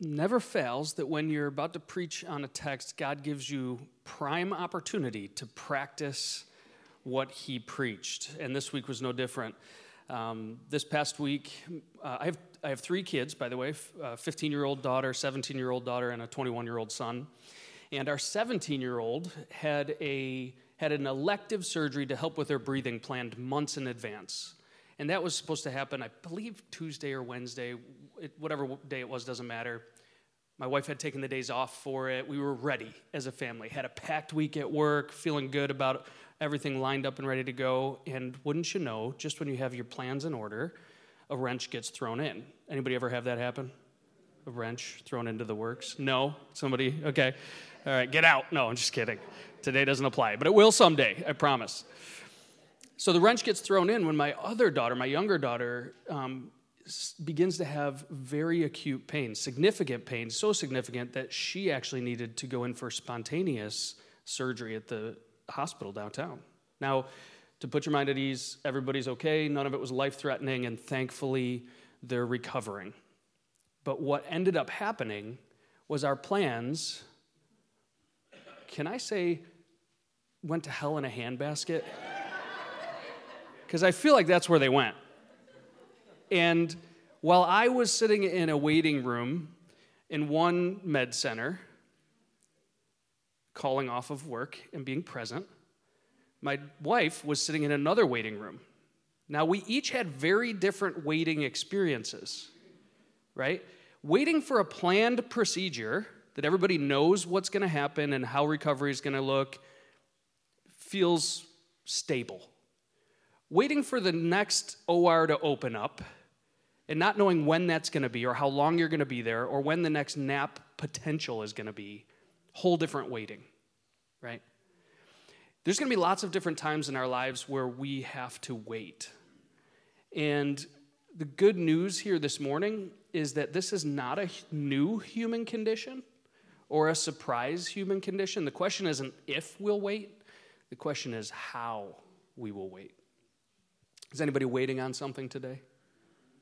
never fails that when you're about to preach on a text, God gives you prime opportunity to practice what He preached. And this week was no different. Um, this past week, uh, I, have, I have three kids, by the way a 15 year old daughter, 17 year old daughter, and a 21 year old son. And our 17 year old had, a, had an elective surgery to help with her breathing planned months in advance. And that was supposed to happen, I believe, Tuesday or Wednesday, whatever day it was, doesn't matter. My wife had taken the days off for it. We were ready as a family. Had a packed week at work, feeling good about everything lined up and ready to go. And wouldn't you know, just when you have your plans in order, a wrench gets thrown in. Anybody ever have that happen? A wrench thrown into the works? No? Somebody? Okay. All right, get out. No, I'm just kidding. Today doesn't apply, but it will someday, I promise. So the wrench gets thrown in when my other daughter, my younger daughter, um, begins to have very acute pain, significant pain, so significant that she actually needed to go in for spontaneous surgery at the hospital downtown. Now, to put your mind at ease, everybody's okay. None of it was life threatening, and thankfully, they're recovering. But what ended up happening was our plans, can I say, went to hell in a handbasket? because I feel like that's where they went. And while I was sitting in a waiting room in one med center, calling off of work and being present, my wife was sitting in another waiting room. Now, we each had very different waiting experiences, right? Waiting for a planned procedure that everybody knows what's going to happen and how recovery is going to look feels stable waiting for the next OR to open up and not knowing when that's going to be or how long you're going to be there or when the next nap potential is going to be, whole different waiting, right? There's going to be lots of different times in our lives where we have to wait. And the good news here this morning is that this is not a new human condition or a surprise human condition. The question isn't if we'll wait, the question is how we will wait. Is anybody waiting on something today?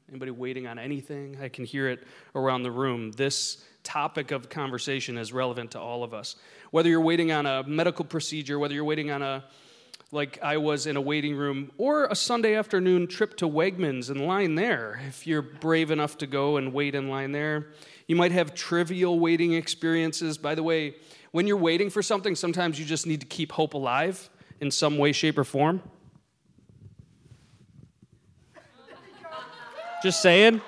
Anybody waiting on anything? I can hear it around the room. This topic of conversation is relevant to all of us. Whether you're waiting on a medical procedure, whether you're waiting on a, like I was in a waiting room, or a Sunday afternoon trip to Wegmans and line there, if you're brave enough to go and wait in line there. You might have trivial waiting experiences. By the way, when you're waiting for something, sometimes you just need to keep hope alive in some way, shape, or form. Just saying.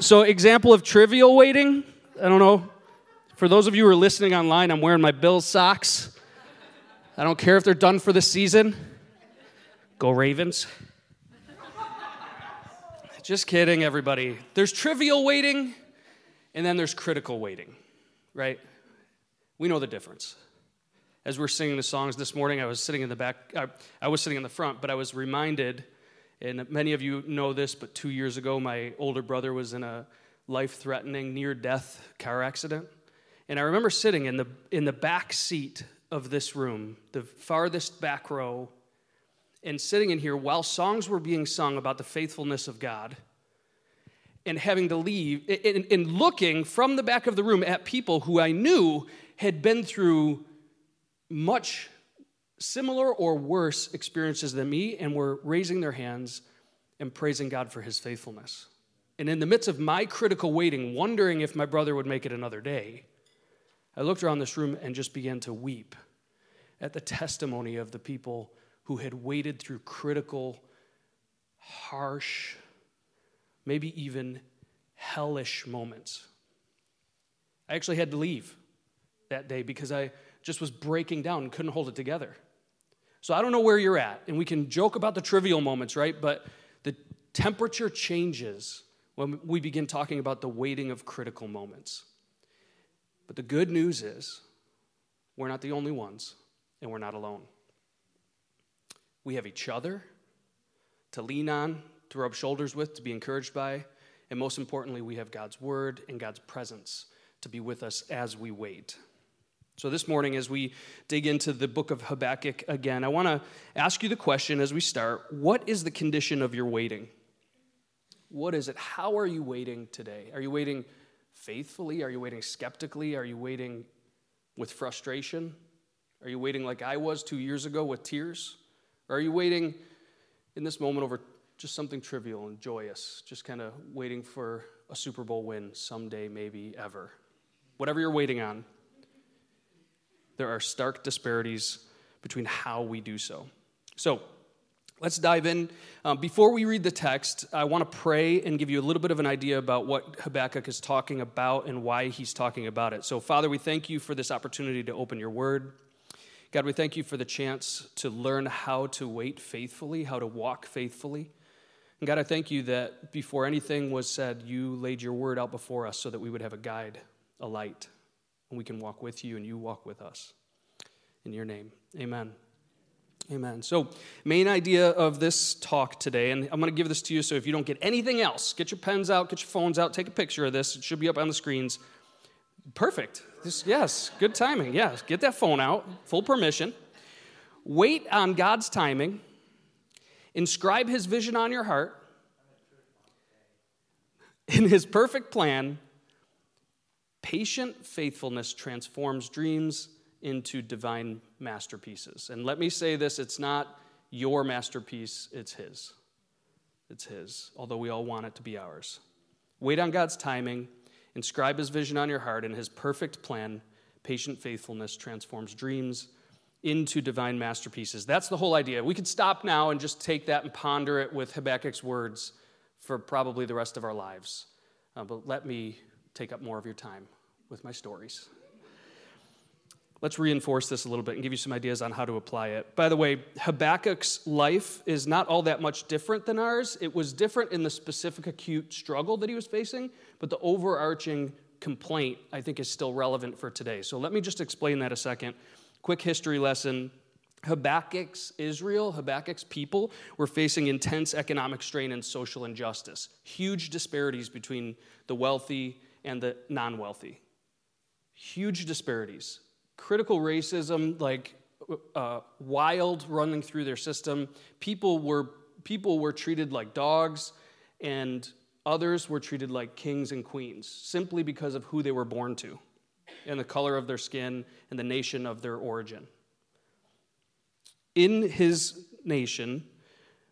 So, example of trivial waiting. I don't know. For those of you who are listening online, I'm wearing my Bills socks. I don't care if they're done for the season. Go Ravens. Just kidding, everybody. There's trivial waiting, and then there's critical waiting, right? We know the difference. As we're singing the songs this morning, I was sitting in the back, I, I was sitting in the front, but I was reminded and many of you know this, but two years ago, my older brother was in a life threatening, near death car accident. And I remember sitting in the, in the back seat of this room, the farthest back row, and sitting in here while songs were being sung about the faithfulness of God and having to leave and, and looking from the back of the room at people who I knew had been through much similar or worse experiences than me and were raising their hands and praising God for his faithfulness. And in the midst of my critical waiting, wondering if my brother would make it another day, I looked around this room and just began to weep at the testimony of the people who had waited through critical, harsh, maybe even hellish moments. I actually had to leave that day because I just was breaking down and couldn't hold it together. So I don't know where you're at, and we can joke about the trivial moments, right? But the temperature changes when we begin talking about the waiting of critical moments. But the good news is we're not the only ones, and we're not alone. We have each other to lean on, to rub shoulders with, to be encouraged by, and most importantly, we have God's word and God's presence to be with us as we wait. So, this morning, as we dig into the book of Habakkuk again, I want to ask you the question as we start what is the condition of your waiting? What is it? How are you waiting today? Are you waiting faithfully? Are you waiting skeptically? Are you waiting with frustration? Are you waiting like I was two years ago with tears? Or are you waiting in this moment over just something trivial and joyous, just kind of waiting for a Super Bowl win someday, maybe ever? Whatever you're waiting on, there are stark disparities between how we do so. So, Let's dive in. Um, before we read the text, I want to pray and give you a little bit of an idea about what Habakkuk is talking about and why he's talking about it. So, Father, we thank you for this opportunity to open your word. God, we thank you for the chance to learn how to wait faithfully, how to walk faithfully. And God, I thank you that before anything was said, you laid your word out before us so that we would have a guide, a light, and we can walk with you and you walk with us. In your name, amen. Amen. So, main idea of this talk today, and I'm going to give this to you so if you don't get anything else, get your pens out, get your phones out, take a picture of this. It should be up on the screens. Perfect. This, yes, good timing. Yes, get that phone out, full permission. Wait on God's timing. Inscribe his vision on your heart. In his perfect plan, patient faithfulness transforms dreams into divine masterpieces. And let me say this it's not your masterpiece, it's His. It's His, although we all want it to be ours. Wait on God's timing, inscribe His vision on your heart, and His perfect plan, patient faithfulness, transforms dreams into divine masterpieces. That's the whole idea. We could stop now and just take that and ponder it with Habakkuk's words for probably the rest of our lives. Uh, but let me take up more of your time with my stories let's reinforce this a little bit and give you some ideas on how to apply it. By the way, Habakkuk's life is not all that much different than ours. It was different in the specific acute struggle that he was facing, but the overarching complaint, I think, is still relevant for today. So let me just explain that a second. Quick history lesson. Habakkuk's Israel, Habakkuk's people were facing intense economic strain and social injustice, huge disparities between the wealthy and the non wealthy. Huge disparities critical racism, like uh, wild running through their system. People were, people were treated like dogs, and others were treated like kings and queens simply because of who they were born to and the color of their skin and the nation of their origin. In his nation,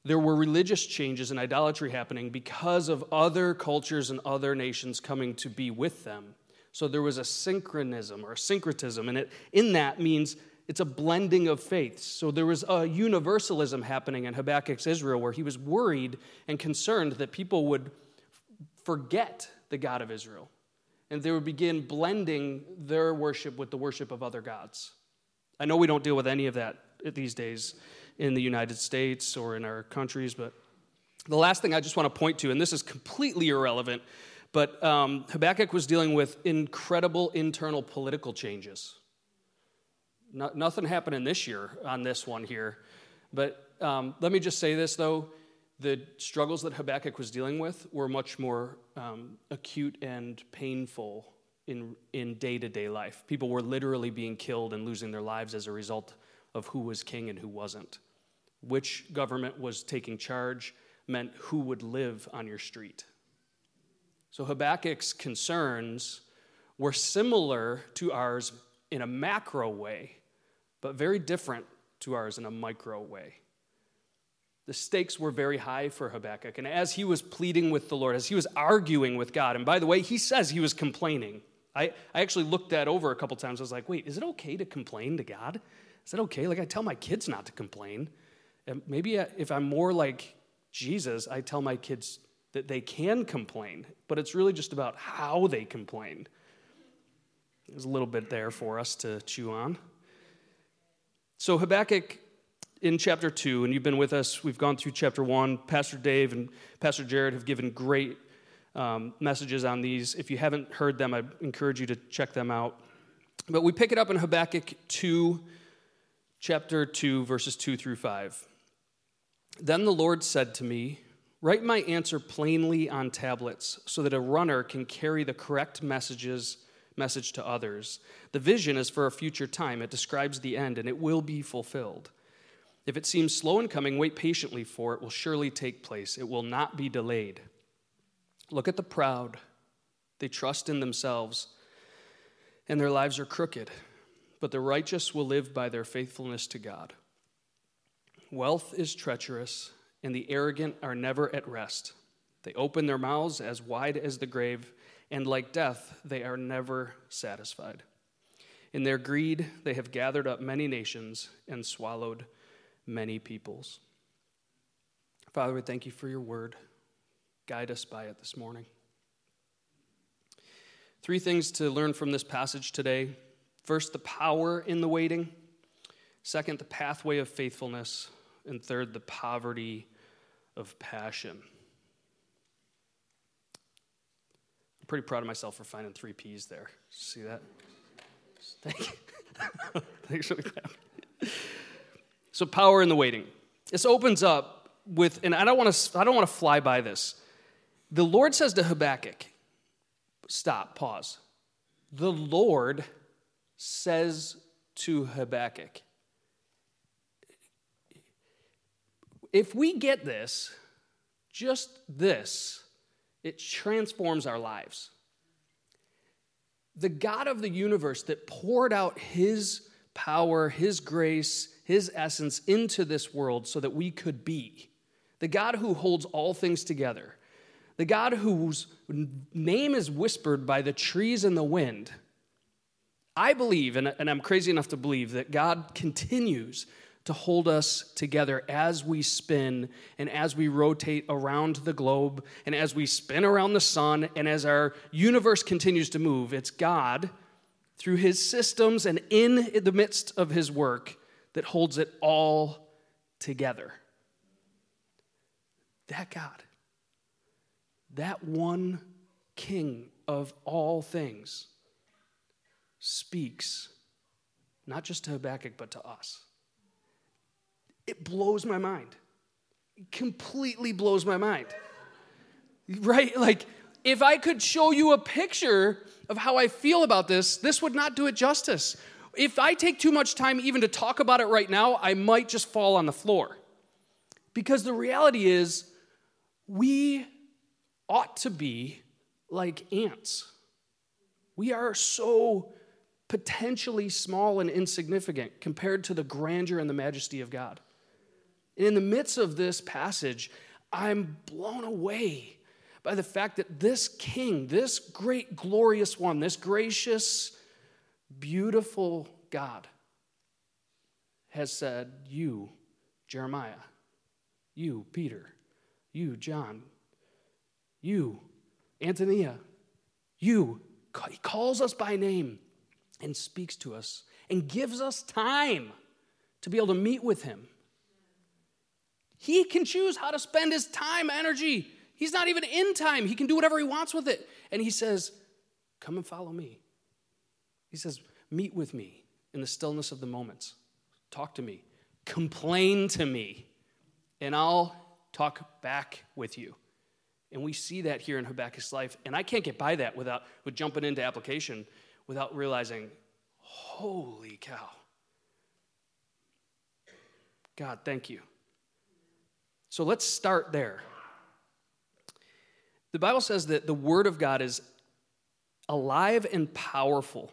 there were religious changes and idolatry happening because of other cultures and other nations coming to be with them. So there was a synchronism or a syncretism, and it, in that means it's a blending of faiths. So there was a universalism happening in Habakkuk's Israel where he was worried and concerned that people would forget the God of Israel and they would begin blending their worship with the worship of other gods. I know we don't deal with any of that these days in the United States or in our countries, but the last thing I just want to point to, and this is completely irrelevant, but um, Habakkuk was dealing with incredible internal political changes. No, nothing happening this year on this one here. But um, let me just say this, though. The struggles that Habakkuk was dealing with were much more um, acute and painful in, in day-to-day life. People were literally being killed and losing their lives as a result of who was king and who wasn't. Which government was taking charge meant who would live on your street. So Habakkuk's concerns were similar to ours in a macro way, but very different to ours in a micro way. The stakes were very high for Habakkuk. And as he was pleading with the Lord, as he was arguing with God, and by the way, he says he was complaining. I, I actually looked that over a couple times. I was like, wait, is it okay to complain to God? Is it okay? Like, I tell my kids not to complain. And maybe uh, if I'm more like Jesus, I tell my kids that they can complain, but it's really just about how they complain. There's a little bit there for us to chew on. So, Habakkuk in chapter 2, and you've been with us, we've gone through chapter 1. Pastor Dave and Pastor Jared have given great um, messages on these. If you haven't heard them, I encourage you to check them out. But we pick it up in Habakkuk 2, chapter 2, verses 2 through 5. Then the Lord said to me, Write my answer plainly on tablets so that a runner can carry the correct messages message to others. The vision is for a future time. It describes the end and it will be fulfilled. If it seems slow in coming, wait patiently for it will surely take place. It will not be delayed. Look at the proud. They trust in themselves, and their lives are crooked. But the righteous will live by their faithfulness to God. Wealth is treacherous, and the arrogant are never at rest. They open their mouths as wide as the grave, and like death, they are never satisfied. In their greed, they have gathered up many nations and swallowed many peoples. Father, we thank you for your word. Guide us by it this morning. Three things to learn from this passage today. First, the power in the waiting. Second, the pathway of faithfulness. And third, the poverty of passion. I'm pretty proud of myself for finding three P's there. See that? Thank. Thanks for the clap. So, power in the waiting. This opens up with, and I don't want to, I don't want to fly by this. The Lord says to Habakkuk, stop, pause. The Lord says to Habakkuk, if we get this, just this, it transforms our lives. The God of the universe that poured out his power, his grace, his essence into this world so that we could be. The God who holds all things together. The God whose name is whispered by the trees and the wind. I believe, and, I'm crazy enough to believe, that God continues to hold us together as we spin and as we rotate around the globe and as we spin around the sun and as our universe continues to move. It's God, through his systems and in the midst of his work, that holds it all together. That God, that one King of all things, speaks not just to Habakkuk, but to us. It blows my mind. It completely blows my mind. Right? Like, if I could show you a picture of how I feel about this, this would not do it justice. If I take too much time even to talk about it right now, I might just fall on the floor. Because the reality is, we ought to be like ants. We are so potentially small and insignificant compared to the grandeur and the majesty of God. And in the midst of this passage, I'm blown away by the fact that this king, this great, glorious one, this gracious, beautiful God, has said, You, Jeremiah, you, Peter, you, John, you, Antonia, you. He calls us by name and speaks to us and gives us time to be able to meet with him he can choose how to spend his time, energy. He's not even in time. He can do whatever he wants with it. And he says, Come and follow me. He says, Meet with me in the stillness of the moments. Talk to me. Complain to me. And I'll talk back with you. And we see that here in Habakkuk's life. And I can't get by that without with jumping into application without realizing, holy cow. God, thank you. So let's start there. The Bible says that the Word of God is alive and powerful.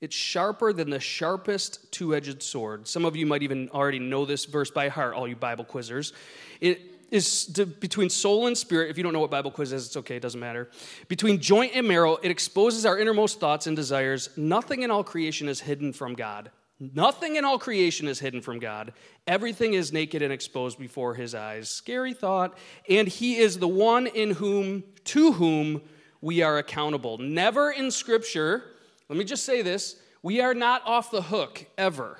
It's sharper than the sharpest two edged sword. Some of you might even already know this verse by heart, all you Bible quizzers. It is to, between soul and spirit. If you don't know what Bible quiz is, it's okay, it doesn't matter. Between joint and marrow, it exposes our innermost thoughts and desires. Nothing in all creation is hidden from God. Nothing in all creation is hidden from God. Everything is naked and exposed before his eyes. Scary thought. And he is the one in whom, to whom we are accountable. Never in Scripture, let me just say this, we are not off the hook ever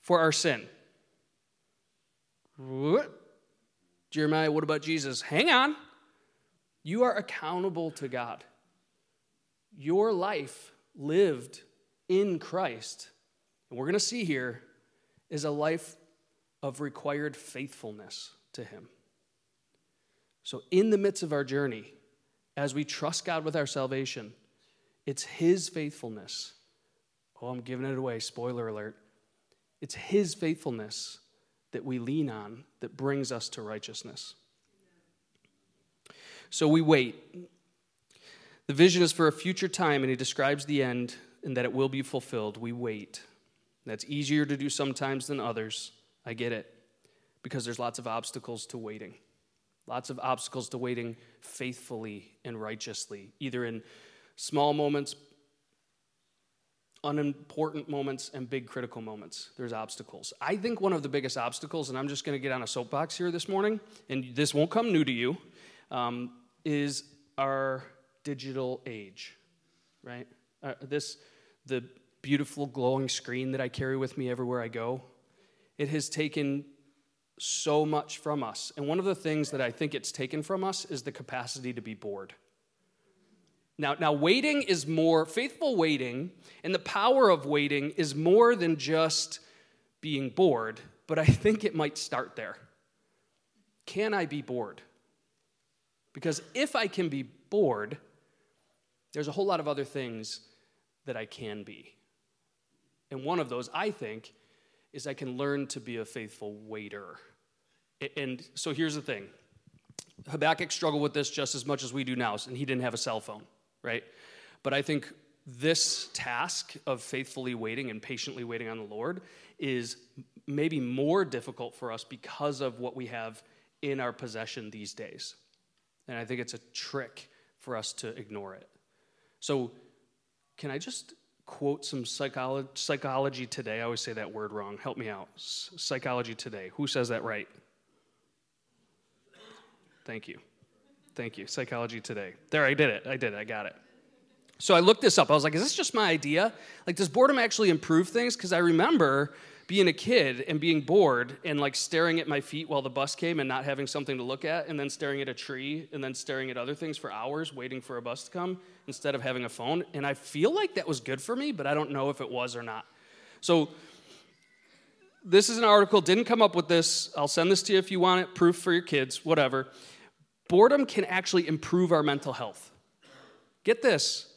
for our sin. What? Jeremiah, what about Jesus? Hang on. You are accountable to God. Your life lived in Christ and we're going to see here is a life of required faithfulness to Him. So, in the midst of our journey, as we trust God with our salvation, it's His faithfulness. Oh, I'm giving it away, spoiler alert. It's His faithfulness that we lean on that brings us to righteousness. So we wait. The vision is for a future time, and he describes the end and that it will be fulfilled. We wait. That's easier to do sometimes than others. I get it. Because there's lots of obstacles to waiting. Lots of obstacles to waiting faithfully and righteously, either in small moments, unimportant moments, and big critical moments. There's obstacles. I think one of the biggest obstacles, and I'm just going to get on a soapbox here this morning, and this won't come new to you, um, is our digital age, right? Uh, this, the beautiful glowing screen that I carry with me everywhere I go, it has taken so much from us. And one of the things that I think it's taken from us is the capacity to be bored. Now, now waiting is more, faithful waiting and the power of waiting is more than just being bored, but I think it might start there. Can I be bored? Because if I can be bored, there's a whole lot of other things that I can be. And one of those, I think, is I can learn to be a faithful waiter. And so here's the thing Habakkuk struggled with this just as much as we do now, and he didn't have a cell phone, right? But I think this task of faithfully waiting and patiently waiting on the Lord is maybe more difficult for us because of what we have in our possession these days. And I think it's a trick for us to ignore it. So, can I just quote some psychology, psychology today? I always say that word wrong. Help me out. Psychology today. Who says that right? Thank you. Thank you. Psychology Today. There, I did it. I did it. I got it. So I looked this up. I was like, is this just my idea? Like, does boredom actually improve things? Because I remember being a kid and being bored and like staring at my feet while the bus came and not having something to look at, and then staring at a tree and then staring at other things for hours waiting for a bus to come instead of having a phone. And I feel like that was good for me, but I don't know if it was or not. So this is an article, didn't come up with this. I'll send this to you if you want it, proof for your kids, whatever boredom can actually improve our mental health. Get this.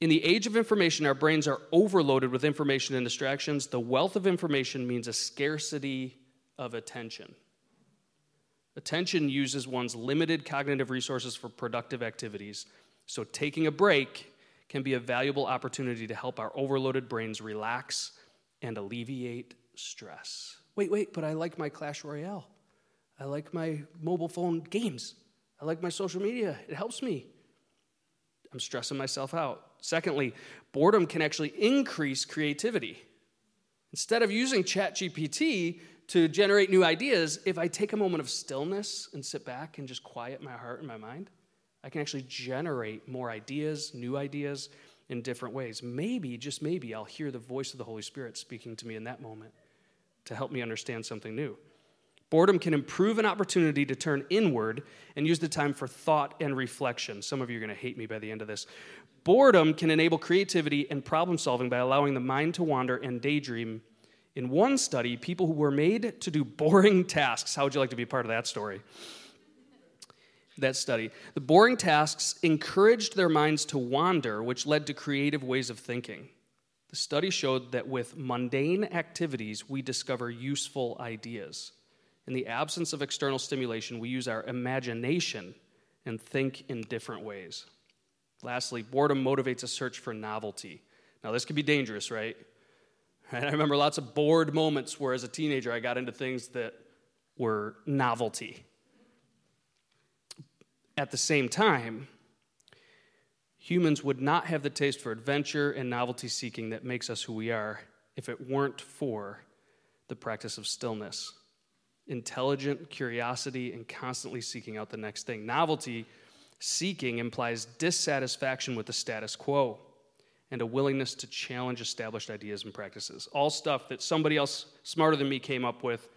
In the age of information, our brains are overloaded with information and distractions. The wealth of information means a scarcity of attention. Attention uses one's limited cognitive resources for productive activities, so taking a break can be a valuable opportunity to help our overloaded brains relax and alleviate stress. Wait, wait, but I like my Clash Royale. I like my mobile phone games. I like my social media. It helps me. I'm stressing myself out. Secondly, boredom can actually increase creativity. Instead of using ChatGPT to generate new ideas, if I take a moment of stillness and sit back and just quiet my heart and my mind, I can actually generate more ideas, new ideas in different ways. Maybe, just maybe, I'll hear the voice of the Holy Spirit speaking to me in that moment to help me understand something new. Boredom can improve an opportunity to turn inward and use the time for thought and reflection. Some of you are going to hate me by the end of this. Boredom can enable creativity and problem solving by allowing the mind to wander and daydream. In one study, people who were made to do boring tasks, how would you like to be part of that story? That study. The boring tasks encouraged their minds to wander, which led to creative ways of thinking. The study showed that with mundane activities, we discover useful ideas. In the absence of external stimulation, we use our imagination and think in different ways. Lastly, boredom motivates a search for novelty. Now, this can be dangerous, right? And I remember lots of bored moments where, as a teenager, I got into things that were novelty. At the same time, humans would not have the taste for adventure and novelty seeking that makes us who we are if it weren't for the practice of stillness intelligent curiosity and constantly seeking out the next thing. Novelty seeking implies dissatisfaction with the status quo and a willingness to challenge established ideas and practices. All stuff that somebody else smarter than me came up with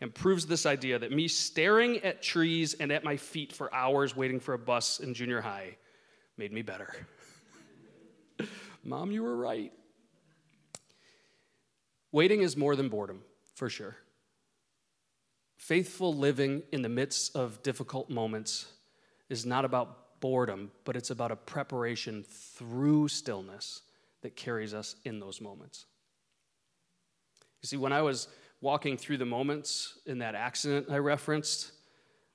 and proves this idea that me staring at trees and at my feet for hours waiting for a bus in junior high made me better. Mom, you were right. Waiting is more than boredom, for sure. Faithful living in the midst of difficult moments is not about boredom, but it's about a preparation through stillness that carries us in those moments. You see, when I was walking through the moments in that accident I referenced,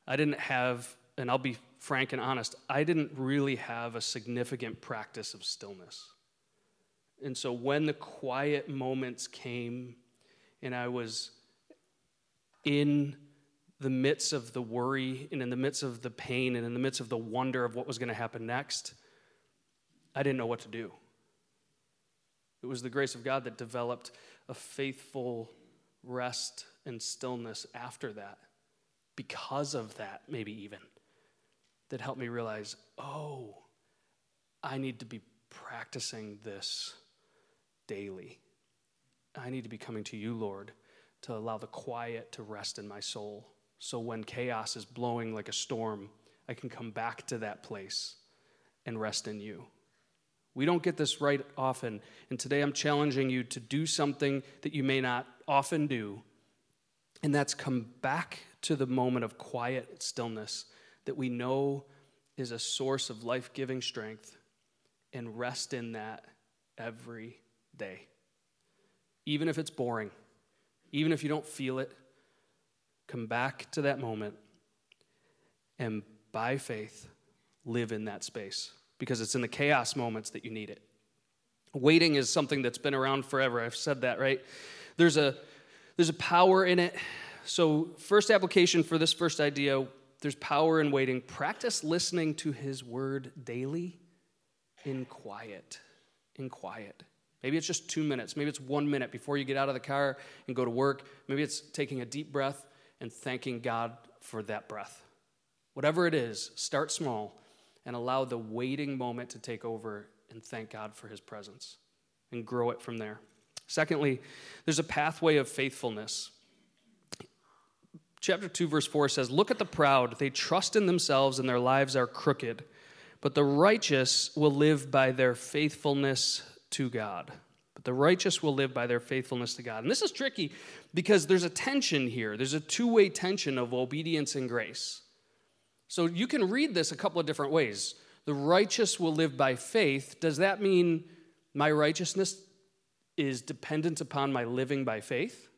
I didn't have and I'll be frank and honest, I didn't really have a significant practice of stillness. And so when the quiet moments came and I was in the midst of the worry and in the midst of the pain and in the midst of the wonder of what was going to happen next, I didn't know what to do. It was the grace of God that developed a faithful rest and stillness after that. Because of that, maybe even, that helped me realize oh, I need to be practicing this daily. I need to be coming to you, Lord, to allow the quiet to rest in my soul. So when chaos is blowing like a storm, I can come back to that place and rest in you. We don't get this right often. And today I'm challenging you to do something that you may not often do. And that's come back to the moment of quiet stillness that we know is a source of life giving strength and rest in that every day. Even if it's boring, even if you don't feel it, come back to that moment and by faith live in that space because it's in the chaos moments that you need it. Waiting is something that's been around forever. I've said that, right? There's a there's a power in it. So, first application for this first idea, there's power in waiting. Practice listening to his word daily in quiet. In quiet. Maybe it's just two minutes. Maybe it's one minute before you get out of the car and go to work. Maybe it's taking a deep breath and thanking God for that breath. Whatever it is, start small and allow the waiting moment to take over and thank God for his presence and grow it from there. Secondly, there's a pathway of faithfulness. Chapter 2, verse 4 says, Look at the proud. They trust in themselves and their lives are crooked. But the righteous will live by their faithfulness to God. But the righteous will live by their faithfulness to God. And this is tricky because there's a tension here. There's a two way tension of obedience and grace. So you can read this a couple of different ways. The righteous will live by faith. Does that mean my righteousness is dependent upon my living by faith?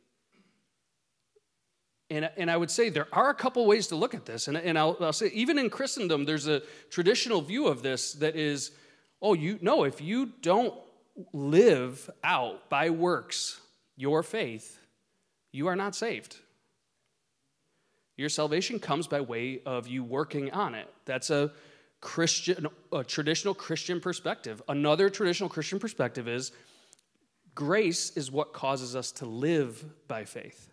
And, and I would say there are a couple ways to look at this. And, and I'll, I'll say, even in Christendom, there's a traditional view of this that is, oh, you no, if you don't live out by works your faith, you are not saved. Your salvation comes by way of you working on it. That's a Christian, a traditional Christian perspective. Another traditional Christian perspective is grace is what causes us to live by faith.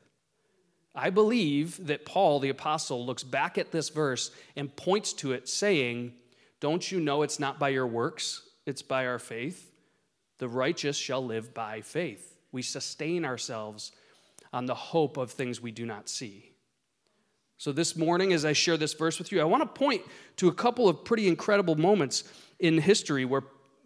I believe that Paul, the apostle, looks back at this verse and points to it, saying, Don't you know it's not by your works, it's by our faith? The righteous shall live by faith. We sustain ourselves on the hope of things we do not see. So, this morning, as I share this verse with you, I want to point to a couple of pretty incredible moments in history where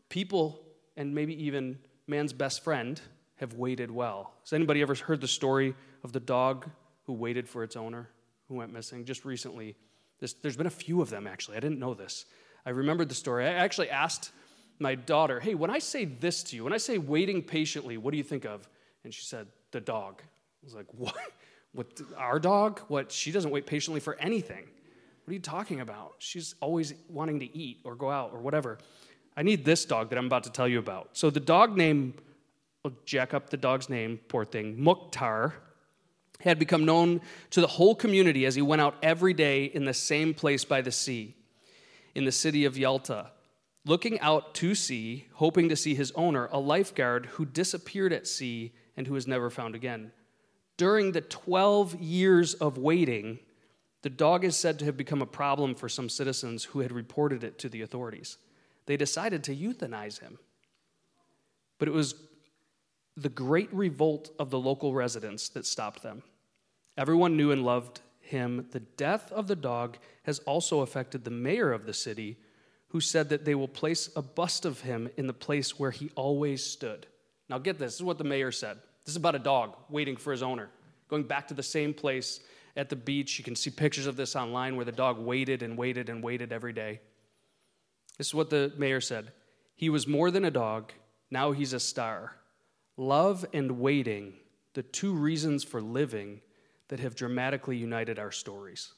people, and maybe even man's best friend, have waited well. Has anybody ever heard the story of the dog who waited for its owner who went missing? Just recently, this, there's been a few of them actually. I didn't know this. I remembered the story. I actually asked my daughter, Hey, when I say this to you, when I say waiting patiently, what do you think of? And she said, The dog. I was like, What? What, our dog? What? She doesn't wait patiently for anything. What are you talking about? She's always wanting to eat or go out or whatever. I need this dog that I'm about to tell you about. So the dog name, I'll jack up the dog's name, poor thing, Mukhtar, had become known to the whole community as he went out every day in the same place by the sea, in the city of Yalta looking out to sea, hoping to see his owner, a lifeguard who disappeared at sea and who was never found again. During the 12 years of waiting, the dog is said to have become a problem for some citizens who had reported it to the authorities. They decided to euthanize him. But it was the great revolt of the local residents that stopped them. Everyone knew and loved him. The death of the dog has also affected the mayor of the city, who said that they will place a bust of him in the place where he always stood. Now, get this this is what the mayor said. This is about a dog waiting for his owner, going back to the same place at the beach. You can see pictures of this online where the dog waited and waited and waited every day. This is what the mayor said He was more than a dog, now he's a star. Love and waiting, the two reasons for living that have dramatically united our stories.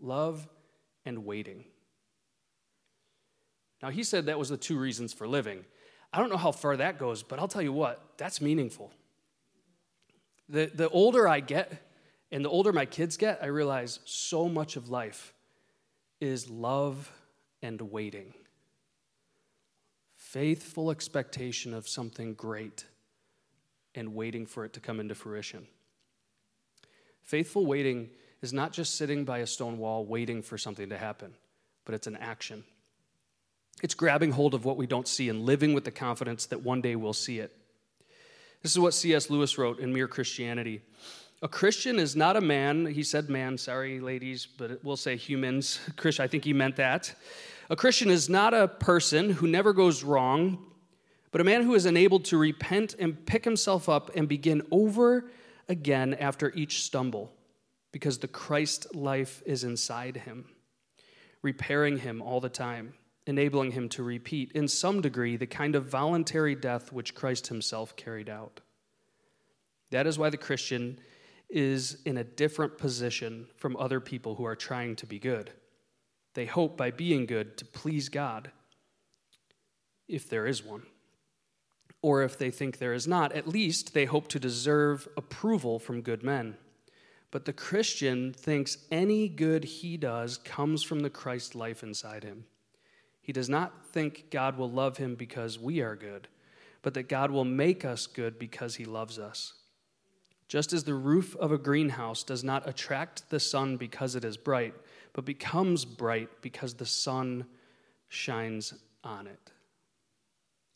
Love and waiting. Now, he said that was the two reasons for living. I don't know how far that goes, but I'll tell you what, that's meaningful. The, the older I get and the older my kids get, I realize so much of life is love and waiting. Faithful expectation of something great and waiting for it to come into fruition. Faithful waiting is not just sitting by a stone wall waiting for something to happen, but it's an action. It's grabbing hold of what we don't see and living with the confidence that one day we'll see it. This is what C.S. Lewis wrote in Mere Christianity. A Christian is not a man, he said man, sorry ladies, but we'll say humans. Christian, I think he meant that. A Christian is not a person who never goes wrong, but a man who is enabled to repent and pick himself up and begin over again after each stumble, because the Christ life is inside him, repairing him all the time enabling him to repeat, in some degree, the kind of voluntary death which Christ himself carried out. That is why the Christian is in a different position from other people who are trying to be good. They hope by being good to please God, if there is one. Or if they think there is not, at least they hope to deserve approval from good men. But the Christian thinks any good he does comes from the Christ life inside him. He does not think God will love him because we are good, but that God will make us good because he loves us. Just as the roof of a greenhouse does not attract the sun because it is bright, but becomes bright because the sun shines on it.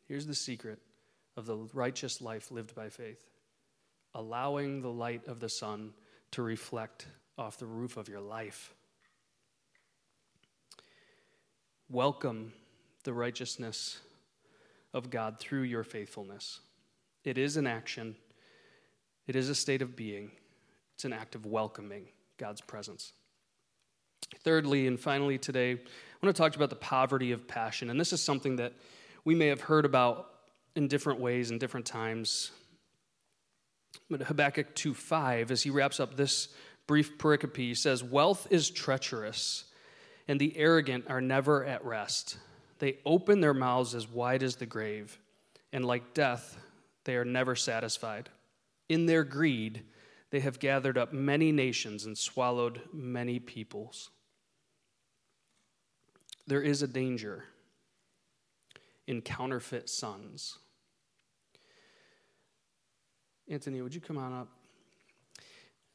Here's the secret of the righteous life lived by faith allowing the light of the sun to reflect off the roof of your life. Welcome the righteousness of God through your faithfulness. It is an action, it is a state of being, it's an act of welcoming God's presence. Thirdly, and finally, today, I want to talk about the poverty of passion. And this is something that we may have heard about in different ways in different times. But Habakkuk 2 5, as he wraps up this brief pericope, he says, Wealth is treacherous and the arrogant are never at rest. They open their mouths as wide as the grave, and like death, they are never satisfied. In their greed, they have gathered up many nations and swallowed many peoples. There is a danger in counterfeit sons. Anthony, would you come on up?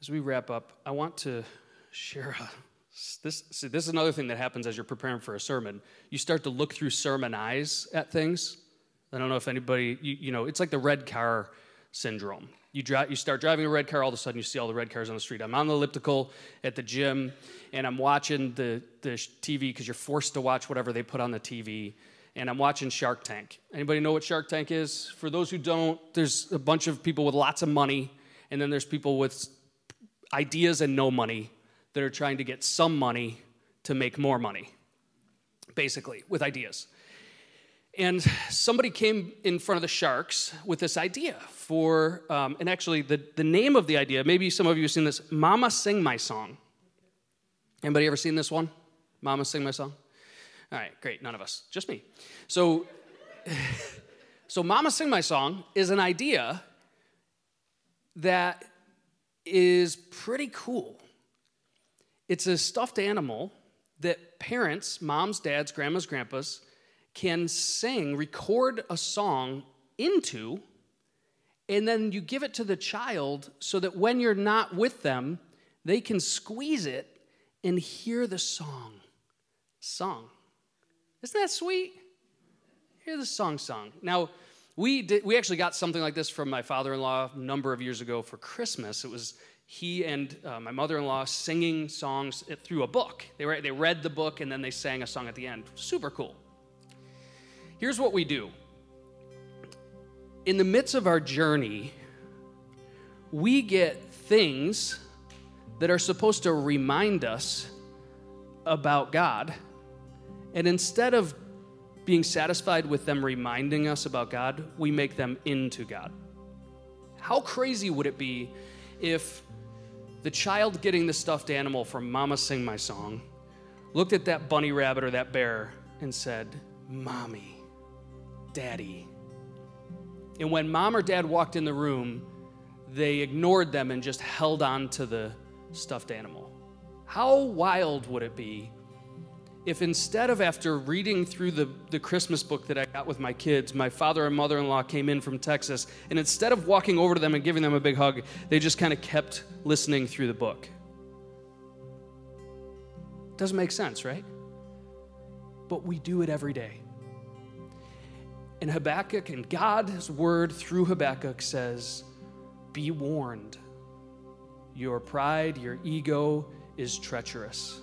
As we wrap up, I want to share a this, see, this is another thing that happens as you're preparing for a sermon. You start to look through sermon eyes at things. I don't know if anybody, you, you know, it's like the red car syndrome. You, you start driving a red car, all of a sudden you see all the red cars on the street. I'm on the elliptical at the gym, and I'm watching the, the TV because you're forced to watch whatever they put on the TV. And I'm watching Shark Tank. Anybody know what Shark Tank is? For those who don't, there's a bunch of people with lots of money, and then there's people with ideas and no money that are trying to get some money to make more money, basically, with ideas. And somebody came in front of the sharks with this idea for, um, and actually, the, the name of the idea, maybe some of you have seen this Mama Sing My Song. Anybody ever seen this one? Mama Sing My Song? All right, great, none of us, just me. So, so Mama Sing My Song is an idea that is pretty cool. It's a stuffed animal that parents, moms, dads, grandmas, grandpas, can sing, record a song into, and then you give it to the child so that when you're not with them, they can squeeze it and hear the song sung. Isn't that sweet? Hear the song sung. Now, we, did, we actually got something like this from my father in law a number of years ago for Christmas. It was he and uh, my mother-in-law singing songs through a book. They, were, they read the book and then they sang a song at the end. Super cool. Here's what we do. In the midst of our journey, we get things that are supposed to remind us about God. And instead of being satisfied with them reminding us about God, we make them into God. How crazy would it be if the child getting the stuffed animal from Mama Sing My Song looked at that bunny rabbit or that bear and said, Mommy, Daddy. And when mom or dad walked in the room, they ignored them and just held on to the stuffed animal. How wild would it be if instead of after reading through the, the Christmas book that I got with my kids, my father and mother in law came in from Texas, and instead of walking over to them and giving them a big hug, they just kind of kept listening through the book? Doesn't make sense, right? But we do it every day. And Habakkuk and God's word through Habakkuk says, Be warned. Your pride, your ego is treacherous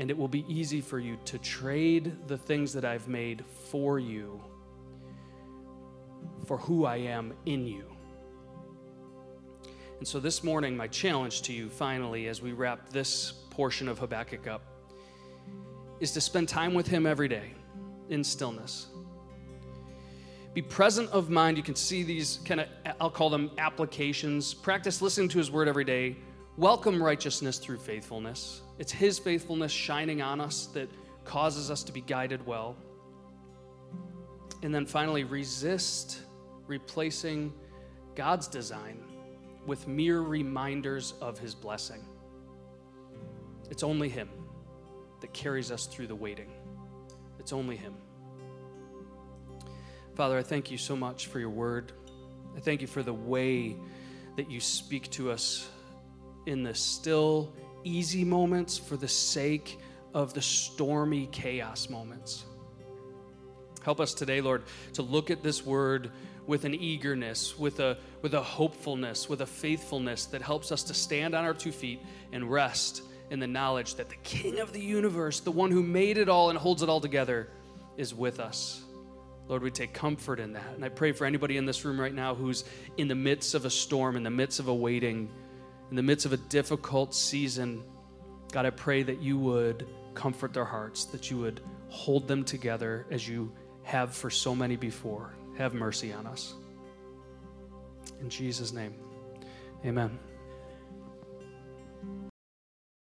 and it will be easy for you to trade the things that I've made for you for who I am in you. And so this morning, my challenge to you, finally, as we wrap this portion of Habakkuk up, is to spend time with Him every day in stillness. Be present of mind. You can see these kind of, I'll call them applications. Practice listening to His word every day. Welcome righteousness through faithfulness. It's His faithfulness shining on us that causes us to be guided well. And then finally, resist replacing God's design with mere reminders of His blessing. It's only Him that carries us through the waiting. It's only Him. Father, I thank you so much for your word. I thank you for the way that you speak to us in the still easy moments for the sake of the stormy chaos moments. Help us today, Lord, to look at this word with an eagerness, with a, with a hopefulness, with a faithfulness that helps us to stand on our two feet and rest in the knowledge that the King of the universe, the one who made it all and holds it all together, is with us. Lord, we take comfort in that. And I pray for anybody in this room right now who's in the midst of a storm, in the midst of a waiting in the midst of a difficult season, God, I pray that you would comfort their hearts, that you would hold them together as you have for so many before. Have mercy on us. In Jesus' name, amen.